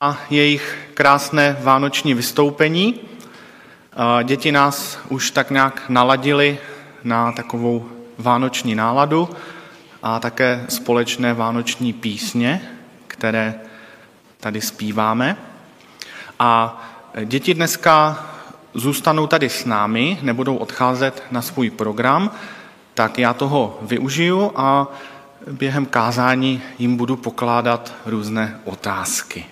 a jejich krásné vánoční vystoupení. Děti nás už tak nějak naladili na takovou vánoční náladu a také společné vánoční písně, které tady zpíváme. A děti dneska zůstanou tady s námi, nebudou odcházet na svůj program, tak já toho využiju a během kázání jim budu pokládat různé otázky.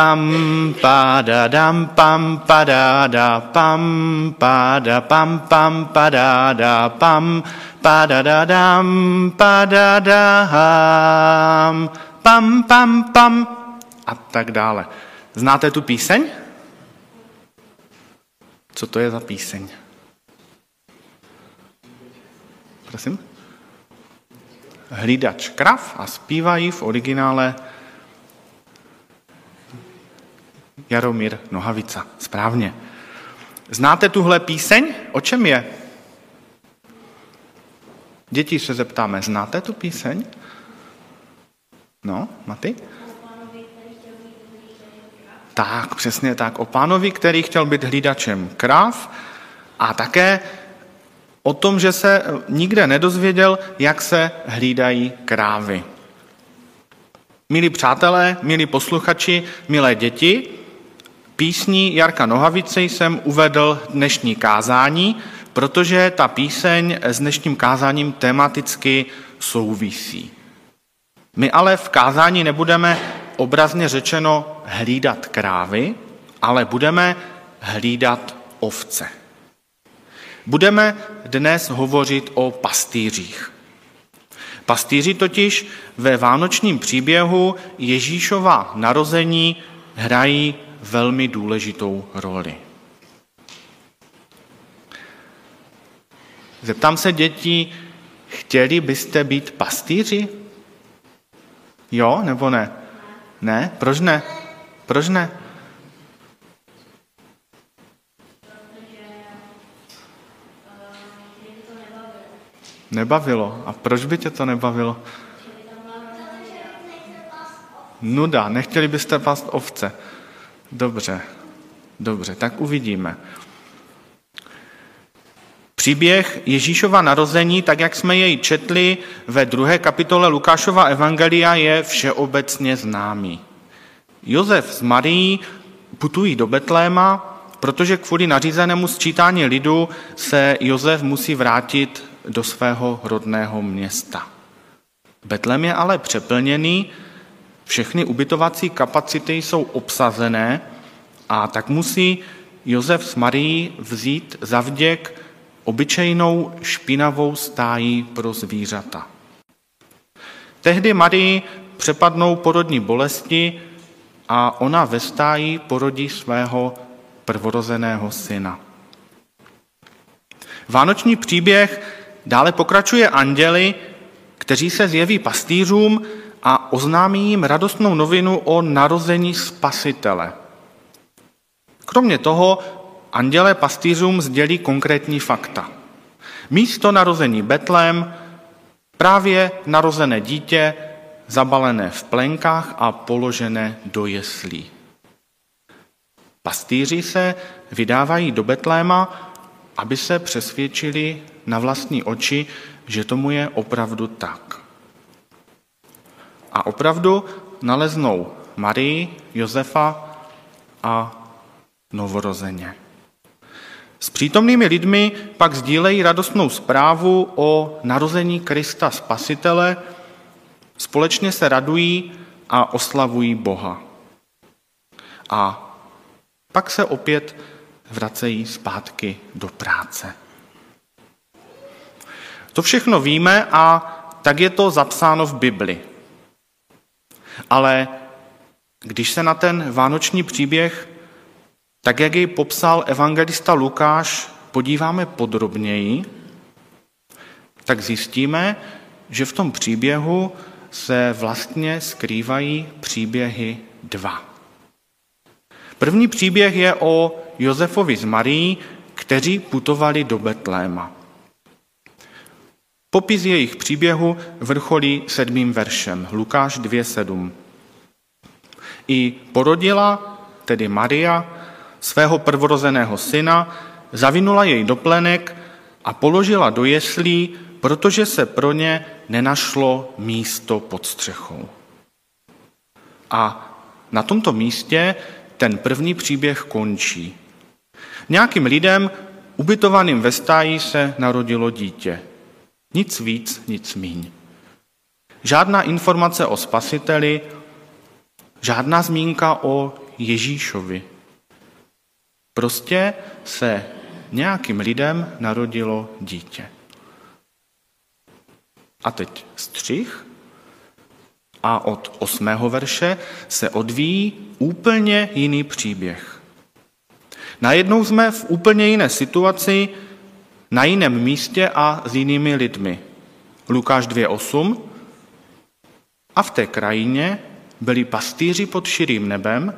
Pam, pada, dam, pam, pada, da, pam, pada, pam, pam, pada, da, pam, pada, da, dam, pada, da, ham, pam, pam, pam a tak dále. Znáte tu píseň? Co to je za píseň? Prosím? Hlídač krav a zpívají v originále Jaromír Nohavica. Správně. Znáte tuhle píseň? O čem je? Děti se zeptáme, znáte tu píseň? No, Maty? Tak, přesně tak. O pánovi, který chtěl být hlídačem kráv a také o tom, že se nikde nedozvěděl, jak se hlídají krávy. Milí přátelé, milí posluchači, milé děti, písní Jarka Nohavice jsem uvedl dnešní kázání, protože ta píseň s dnešním kázáním tematicky souvisí. My ale v kázání nebudeme obrazně řečeno hlídat krávy, ale budeme hlídat ovce. Budeme dnes hovořit o pastýřích. Pastýři totiž ve vánočním příběhu Ježíšova narození hrají velmi důležitou roli. Zeptám se dětí, chtěli byste být pastýři? Jo nebo ne? Ne? Proč ne? Proč ne? Nebavilo. A proč by tě to nebavilo? Nuda. Nechtěli byste past ovce. Dobře. Dobře, tak uvidíme. Příběh Ježíšova narození, tak jak jsme jej četli ve druhé kapitole Lukášova Evangelia, je všeobecně známý. Josef s Marií putují do Betléma, protože kvůli nařízenému sčítání lidu se Josef musí vrátit do svého rodného města. Betlém je ale přeplněný, všechny ubytovací kapacity jsou obsazené a tak musí Josef s Marií vzít zavděk obyčejnou špinavou stájí pro zvířata. Tehdy Marii přepadnou porodní bolesti a ona ve stáji porodí svého prvorozeného syna. Vánoční příběh dále pokračuje anděli, kteří se zjeví pastýřům a oznámí jim radostnou novinu o narození spasitele. Kromě toho anděle pastýřům sdělí konkrétní fakta. Místo narození Betlém právě narozené dítě zabalené v plenkách a položené do jeslí. Pastýři se vydávají do Betléma, aby se přesvědčili na vlastní oči, že tomu je opravdu tak. A opravdu naleznou Marii, Josefa a novorozeně. S přítomnými lidmi pak sdílejí radostnou zprávu o narození Krista Spasitele, společně se radují a oslavují Boha. A pak se opět vracejí zpátky do práce. To všechno víme a tak je to zapsáno v Bibli. Ale když se na ten vánoční příběh, tak jak jej popsal evangelista Lukáš, podíváme podrobněji, tak zjistíme, že v tom příběhu se vlastně skrývají příběhy dva. První příběh je o Josefovi z Marii, kteří putovali do Betléma. Popis jejich příběhu vrcholí sedmým veršem, Lukáš 2.7. I porodila, tedy Maria, svého prvorozeného syna, zavinula jej do plenek a položila do jeslí, protože se pro ně nenašlo místo pod střechou. A na tomto místě ten první příběh končí. Nějakým lidem ubytovaným ve stáji se narodilo dítě. Nic víc, nic míň. Žádná informace o spasiteli, žádná zmínka o Ježíšovi. Prostě se nějakým lidem narodilo dítě. A teď střih. A od osmého verše se odvíjí úplně jiný příběh. Najednou jsme v úplně jiné situaci, na jiném místě a s jinými lidmi. Lukáš 2.8. A v té krajině byli pastýři pod širým nebem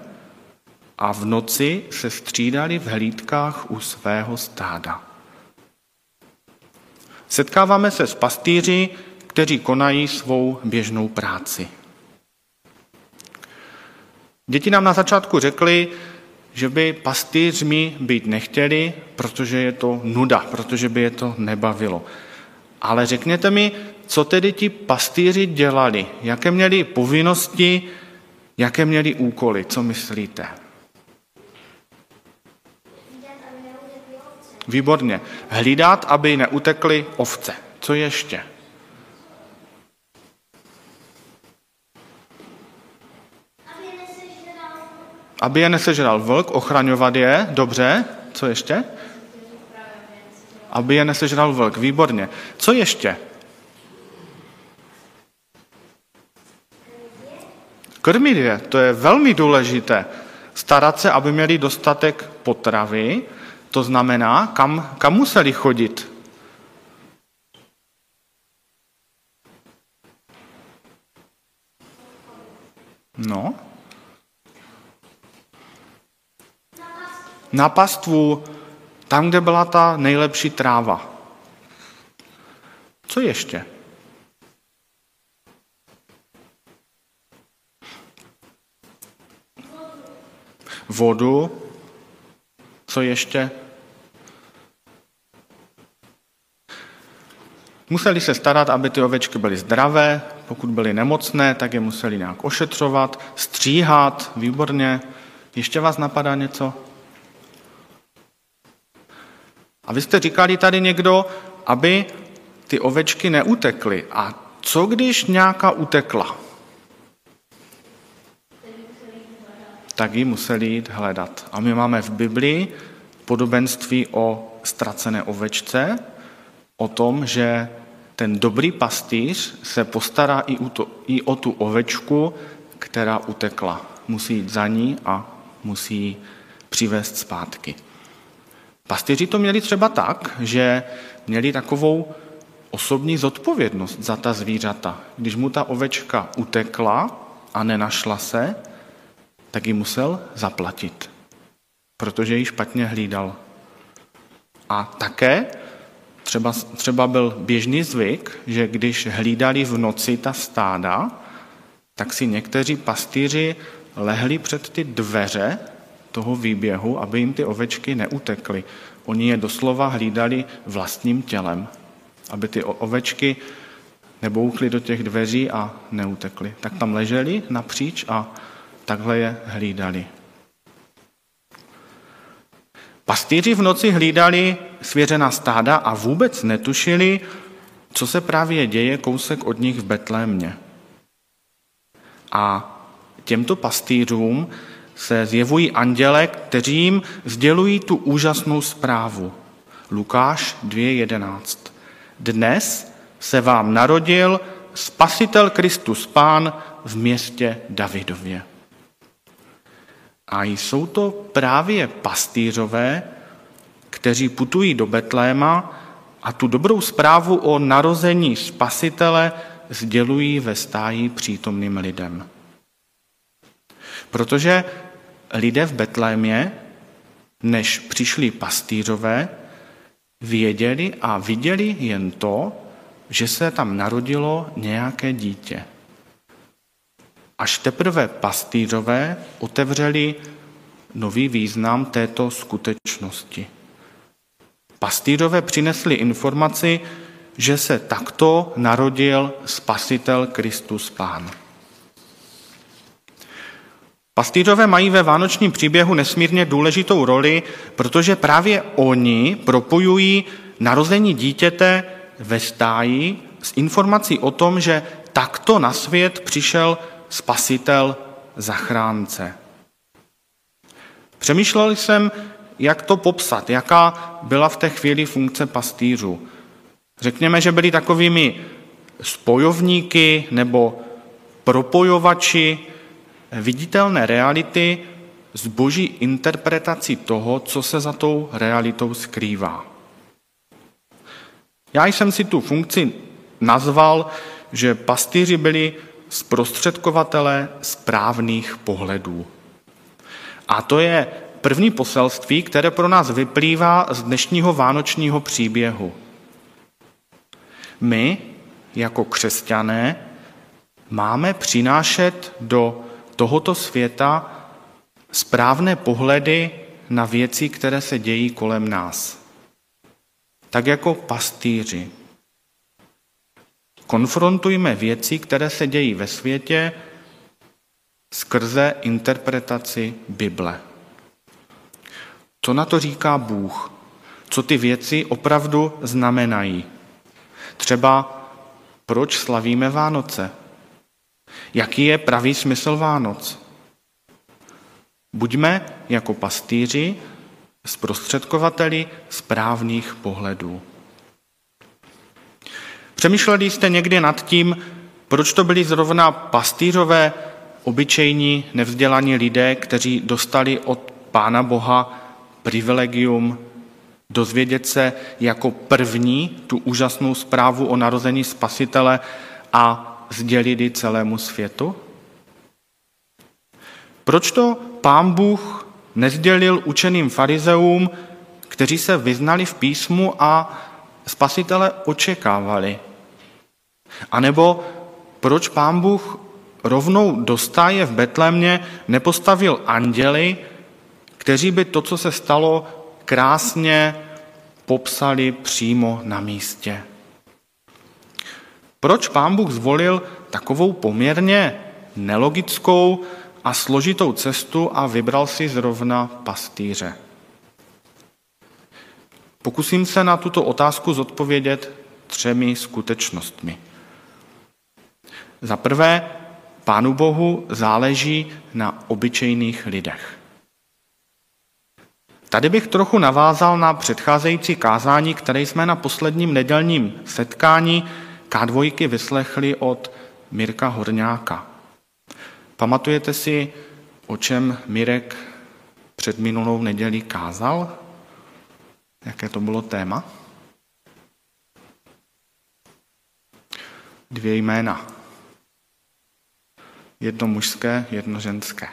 a v noci se střídali v hlídkách u svého stáda. Setkáváme se s pastýři, kteří konají svou běžnou práci. Děti nám na začátku řekli, že by pastýřmi být nechtěli, protože je to nuda, protože by je to nebavilo. Ale řekněte mi, co tedy ti pastýři dělali, jaké měli povinnosti, jaké měli úkoly, co myslíte? Výborně. Hlídat, aby neutekly ovce. Co ještě? Aby je nesežral vlk, ochraňovat je, dobře. Co ještě? Aby je nesežral vlk, výborně. Co ještě? Krmit je, to je velmi důležité. Starat se, aby měli dostatek potravy, to znamená, kam, kam museli chodit. No, na pastvu, tam, kde byla ta nejlepší tráva. Co ještě? Vodu. Co ještě? Museli se starat, aby ty ovečky byly zdravé, pokud byly nemocné, tak je museli nějak ošetřovat, stříhat, výborně. Ještě vás napadá něco? A vy jste říkali tady někdo, aby ty ovečky neutekly. A co když nějaká utekla? Tak ji museli jít hledat. A my máme v Biblii podobenství o ztracené ovečce, o tom, že ten dobrý pastýř se postará i, to, i o tu ovečku, která utekla. Musí jít za ní a musí ji přivést zpátky. Pastýři to měli třeba tak, že měli takovou osobní zodpovědnost za ta zvířata. Když mu ta ovečka utekla a nenašla se, tak ji musel zaplatit, protože ji špatně hlídal. A také třeba, třeba byl běžný zvyk, že když hlídali v noci ta stáda, tak si někteří pastýři lehli před ty dveře toho výběhu, aby jim ty ovečky neutekly. Oni je doslova hlídali vlastním tělem, aby ty ovečky neboukly do těch dveří a neutekly. Tak tam leželi napříč a takhle je hlídali. Pastýři v noci hlídali svěřená stáda a vůbec netušili, co se právě děje kousek od nich v Betlémě. A těmto pastýřům se zjevují anděle, kteří jim sdělují tu úžasnou zprávu. Lukáš 2.11. Dnes se vám narodil Spasitel Kristus Pán v městě Davidově. A jsou to právě pastýřové, kteří putují do Betléma a tu dobrou zprávu o narození Spasitele sdělují ve stáji přítomným lidem. Protože lidé v Betlémě, než přišli pastýřové, věděli a viděli jen to, že se tam narodilo nějaké dítě. Až teprve pastýřové otevřeli nový význam této skutečnosti. Pastýřové přinesli informaci, že se takto narodil Spasitel Kristus Pán. Pastýřové mají ve vánočním příběhu nesmírně důležitou roli, protože právě oni propojují narození dítěte ve stáji s informací o tom, že takto na svět přišel spasitel zachránce. Přemýšlel jsem, jak to popsat, jaká byla v té chvíli funkce pastýřů. Řekněme, že byli takovými spojovníky nebo propojovači viditelné reality s boží interpretací toho, co se za tou realitou skrývá. Já jsem si tu funkci nazval, že pastýři byli zprostředkovatele správných pohledů. A to je první poselství, které pro nás vyplývá z dnešního vánočního příběhu. My, jako křesťané, máme přinášet do tohoto světa správné pohledy na věci, které se dějí kolem nás. Tak jako pastýři. Konfrontujme věci, které se dějí ve světě, skrze interpretaci Bible. Co na to říká Bůh? Co ty věci opravdu znamenají? Třeba proč slavíme Vánoce? Jaký je pravý smysl Vánoc? Buďme jako pastýři zprostředkovateli správných pohledů. Přemýšleli jste někdy nad tím, proč to byli zrovna pastýřové, obyčejní, nevzdělaní lidé, kteří dostali od Pána Boha privilegium dozvědět se jako první tu úžasnou zprávu o narození Spasitele a sdělit ji celému světu? Proč to pán Bůh nezdělil učeným farizeům, kteří se vyznali v písmu a spasitele očekávali? A nebo proč pán Bůh rovnou do stáje v Betlémě nepostavil anděli, kteří by to, co se stalo, krásně popsali přímo na místě? Proč pán Bůh zvolil takovou poměrně nelogickou a složitou cestu a vybral si zrovna pastýře? Pokusím se na tuto otázku zodpovědět třemi skutečnostmi. Za prvé, Pánu Bohu záleží na obyčejných lidech. Tady bych trochu navázal na předcházející kázání, které jsme na posledním nedělním setkání K2 vyslechli od Mirka Horňáka. Pamatujete si, o čem Mirek před minulou nedělí kázal? Jaké to bylo téma? Dvě jména. Jedno mužské, jedno ženské.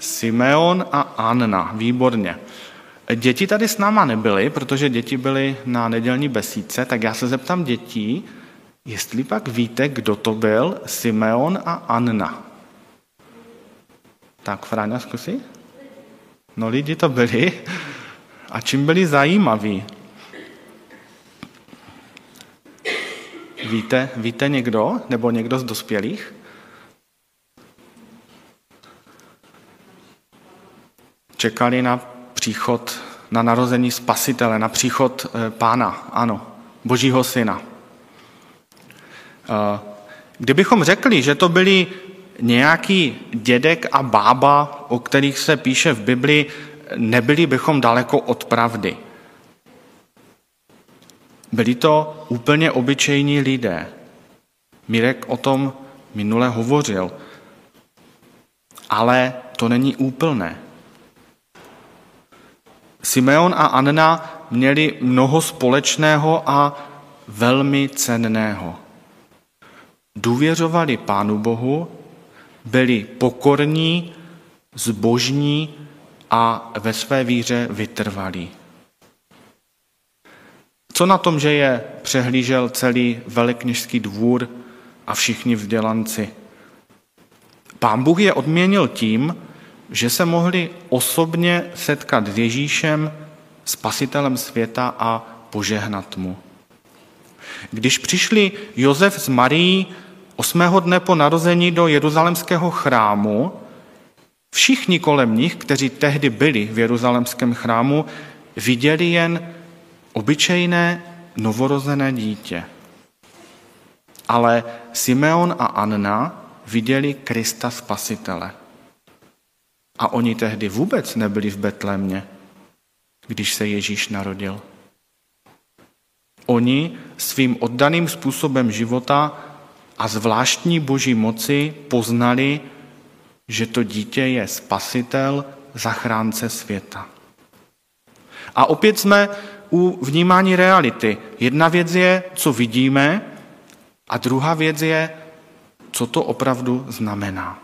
Simeon a Anna, výborně. Děti tady s náma nebyly, protože děti byly na nedělní besídce, tak já se zeptám dětí, jestli pak víte, kdo to byl Simeon a Anna. Tak, Fráňa, zkusí? No lidi to byli. A čím byli zajímaví? Víte, víte někdo, nebo někdo z dospělých? Čekali na příchod, na narození spasitele, na příchod eh, pána, ano, božího syna. Eh, kdybychom řekli, že to byli nějaký dědek a bába, o kterých se píše v Bibli, nebyli bychom daleko od pravdy. Byli to úplně obyčejní lidé. Mirek o tom minule hovořil. Ale to není úplné. Simeon a Anna měli mnoho společného a velmi cenného. Důvěřovali Pánu Bohu, byli pokorní, zbožní a ve své víře vytrvalí. Co na tom, že je přehlížel celý velekněžský dvůr a všichni vzdělanci? Pán Bůh je odměnil tím, že se mohli osobně setkat s Ježíšem, spasitelem světa a požehnat mu. Když přišli Josef s Marií osmého dne po narození do jeruzalemského chrámu, všichni kolem nich, kteří tehdy byli v jeruzalemském chrámu, viděli jen obyčejné novorozené dítě. Ale Simeon a Anna viděli Krista Spasitele. A oni tehdy vůbec nebyli v Betlémě, když se Ježíš narodil. Oni svým oddaným způsobem života a zvláštní boží moci poznali, že to dítě je spasitel, zachránce světa. A opět jsme u vnímání reality. Jedna věc je, co vidíme, a druhá věc je, co to opravdu znamená.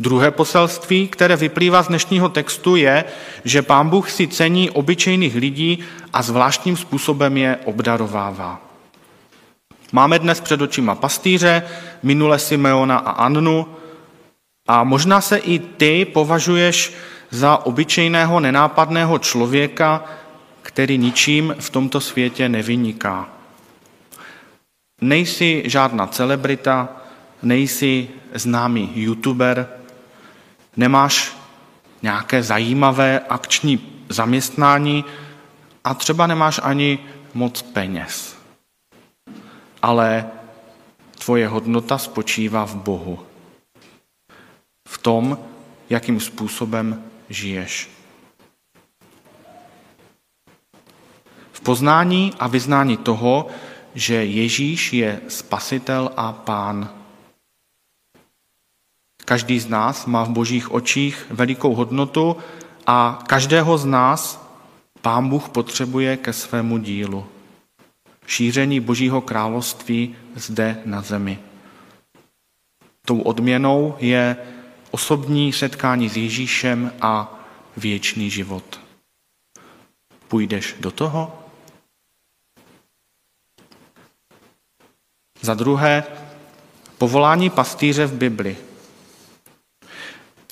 Druhé poselství, které vyplývá z dnešního textu, je, že pán Bůh si cení obyčejných lidí a zvláštním způsobem je obdarovává. Máme dnes před očima pastýře, minule Simeona a Annu a možná se i ty považuješ za obyčejného nenápadného člověka, který ničím v tomto světě nevyniká. Nejsi žádná celebrita, nejsi známý youtuber, nemáš nějaké zajímavé akční zaměstnání a třeba nemáš ani moc peněz. Ale tvoje hodnota spočívá v Bohu. V tom, jakým způsobem žiješ. V poznání a vyznání toho, že Ježíš je spasitel a pán. Každý z nás má v božích očích velikou hodnotu a každého z nás pán Bůh potřebuje ke svému dílu. Šíření božího království zde na zemi. Tou odměnou je osobní setkání s Ježíšem a věčný život. Půjdeš do toho? Za druhé, povolání pastýře v Bibli.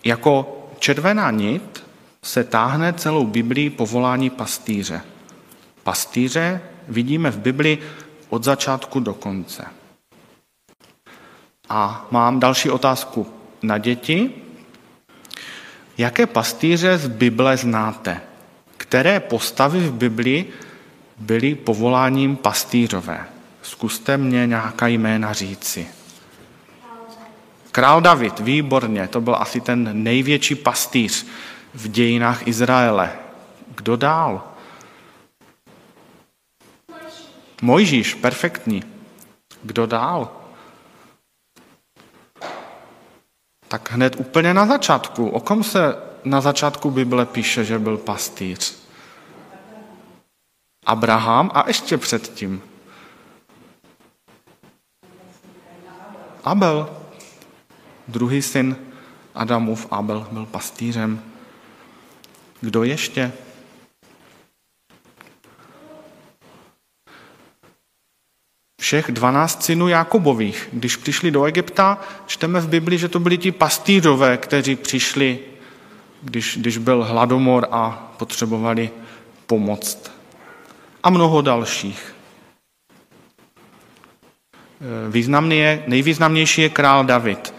Jako červená nit se táhne celou Biblii povolání pastýře. Pastýře vidíme v Bibli od začátku do konce. A mám další otázku na děti. Jaké pastýře z Bible znáte? Které postavy v Biblii byly povoláním pastýřové? Zkuste mě nějaká jména říci. Král David, výborně, to byl asi ten největší pastýř v dějinách Izraele. Kdo dál? Mojžíš, perfektní. Kdo dál? Tak hned úplně na začátku. O kom se na začátku Bible píše, že byl pastýř? Abraham a ještě předtím. Abel, druhý syn Adamův Abel, byl pastýřem. Kdo ještě? Všech dvanáct synů Jakobových, když přišli do Egypta, čteme v Bibli, že to byli ti pastýřové, kteří přišli, když, když byl hladomor a potřebovali pomoct. A mnoho dalších. Významný je, nejvýznamnější je král David.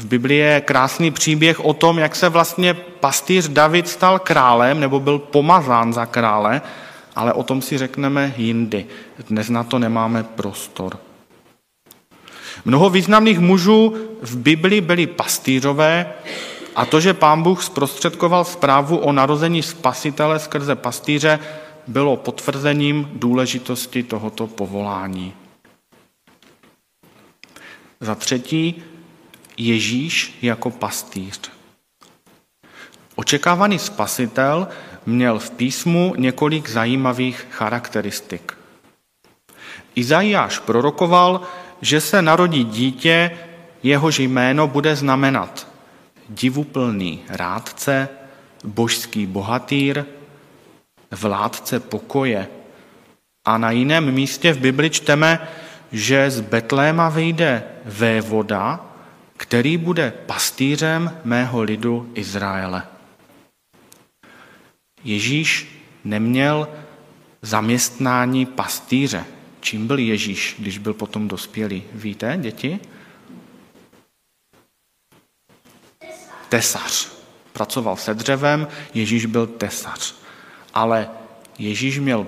V Biblii je krásný příběh o tom, jak se vlastně pastýř David stal králem nebo byl pomazán za krále, ale o tom si řekneme jindy. Dnes na to nemáme prostor. Mnoho významných mužů v Biblii byli pastýřové a to, že pán Bůh zprostředkoval zprávu o narození spasitele skrze pastýře, bylo potvrzením důležitosti tohoto povolání. Za třetí, Ježíš jako pastýř. Očekávaný spasitel měl v písmu několik zajímavých charakteristik. Izajáš prorokoval, že se narodí dítě, jehož jméno bude znamenat divuplný rádce, božský bohatýr, vládce pokoje. A na jiném místě v Bibli čteme, že z Betléma vyjde vévoda, který bude pastýřem mého lidu Izraele. Ježíš neměl zaměstnání pastýře. Čím byl Ježíš, když byl potom dospělý? Víte, děti? Tesař. Pracoval se dřevem, Ježíš byl tesař. Ale Ježíš měl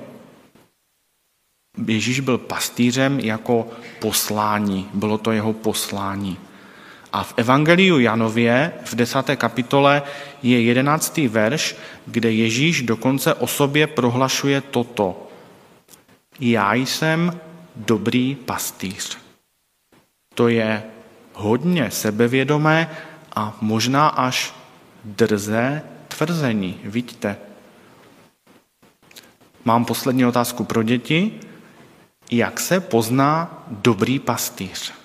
Ježíš byl pastýřem jako poslání, bylo to jeho poslání. A v Evangeliu Janově v desáté kapitole je jedenáctý verš, kde Ježíš dokonce o sobě prohlašuje toto. Já jsem dobrý pastýř. To je hodně sebevědomé a možná až drzé tvrzení. Vidíte? Mám poslední otázku pro děti. Jak se pozná dobrý pastýř?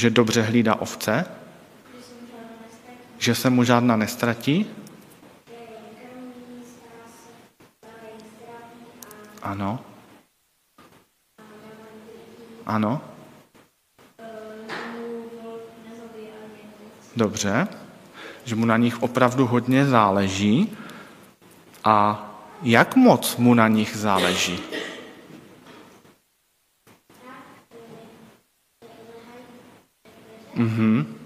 Že dobře hlídá ovce? Že se mu žádná nestratí? Ano. Ano. Dobře. Že mu na nich opravdu hodně záleží. A jak moc mu na nich záleží? Mhm.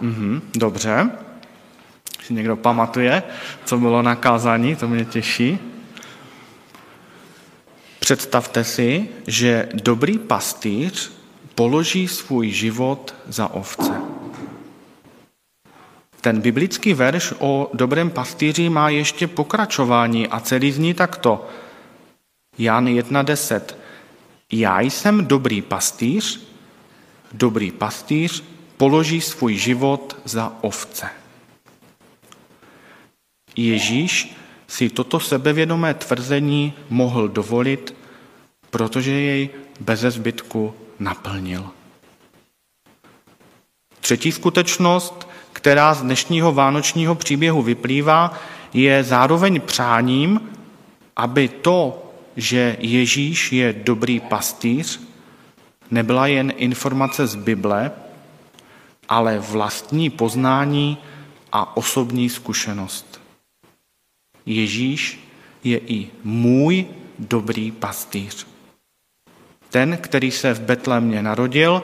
Mhm, dobře. Si někdo pamatuje, co bylo na kázání, to mě těší. Představte si, že dobrý pastýř položí svůj život za ovce. Ten biblický verš o dobrém pastýři má ještě pokračování a celý zní takto. Jan 1.10. Já jsem dobrý pastýř, dobrý pastýř položí svůj život za ovce. Ježíš si toto sebevědomé tvrzení mohl dovolit, protože jej bez zbytku naplnil. Třetí skutečnost, která z dnešního vánočního příběhu vyplývá, je zároveň přáním, aby to, že Ježíš je dobrý pastýř, nebyla jen informace z Bible, ale vlastní poznání a osobní zkušenost. Ježíš je i můj dobrý pastýř. Ten, který se v Betlémě narodil,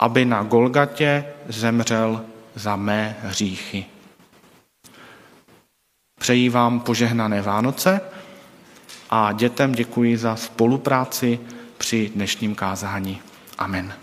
aby na Golgatě zemřel za mé hříchy. Přeji vám požehnané Vánoce a dětem děkuji za spolupráci při dnešním kázání. Amen.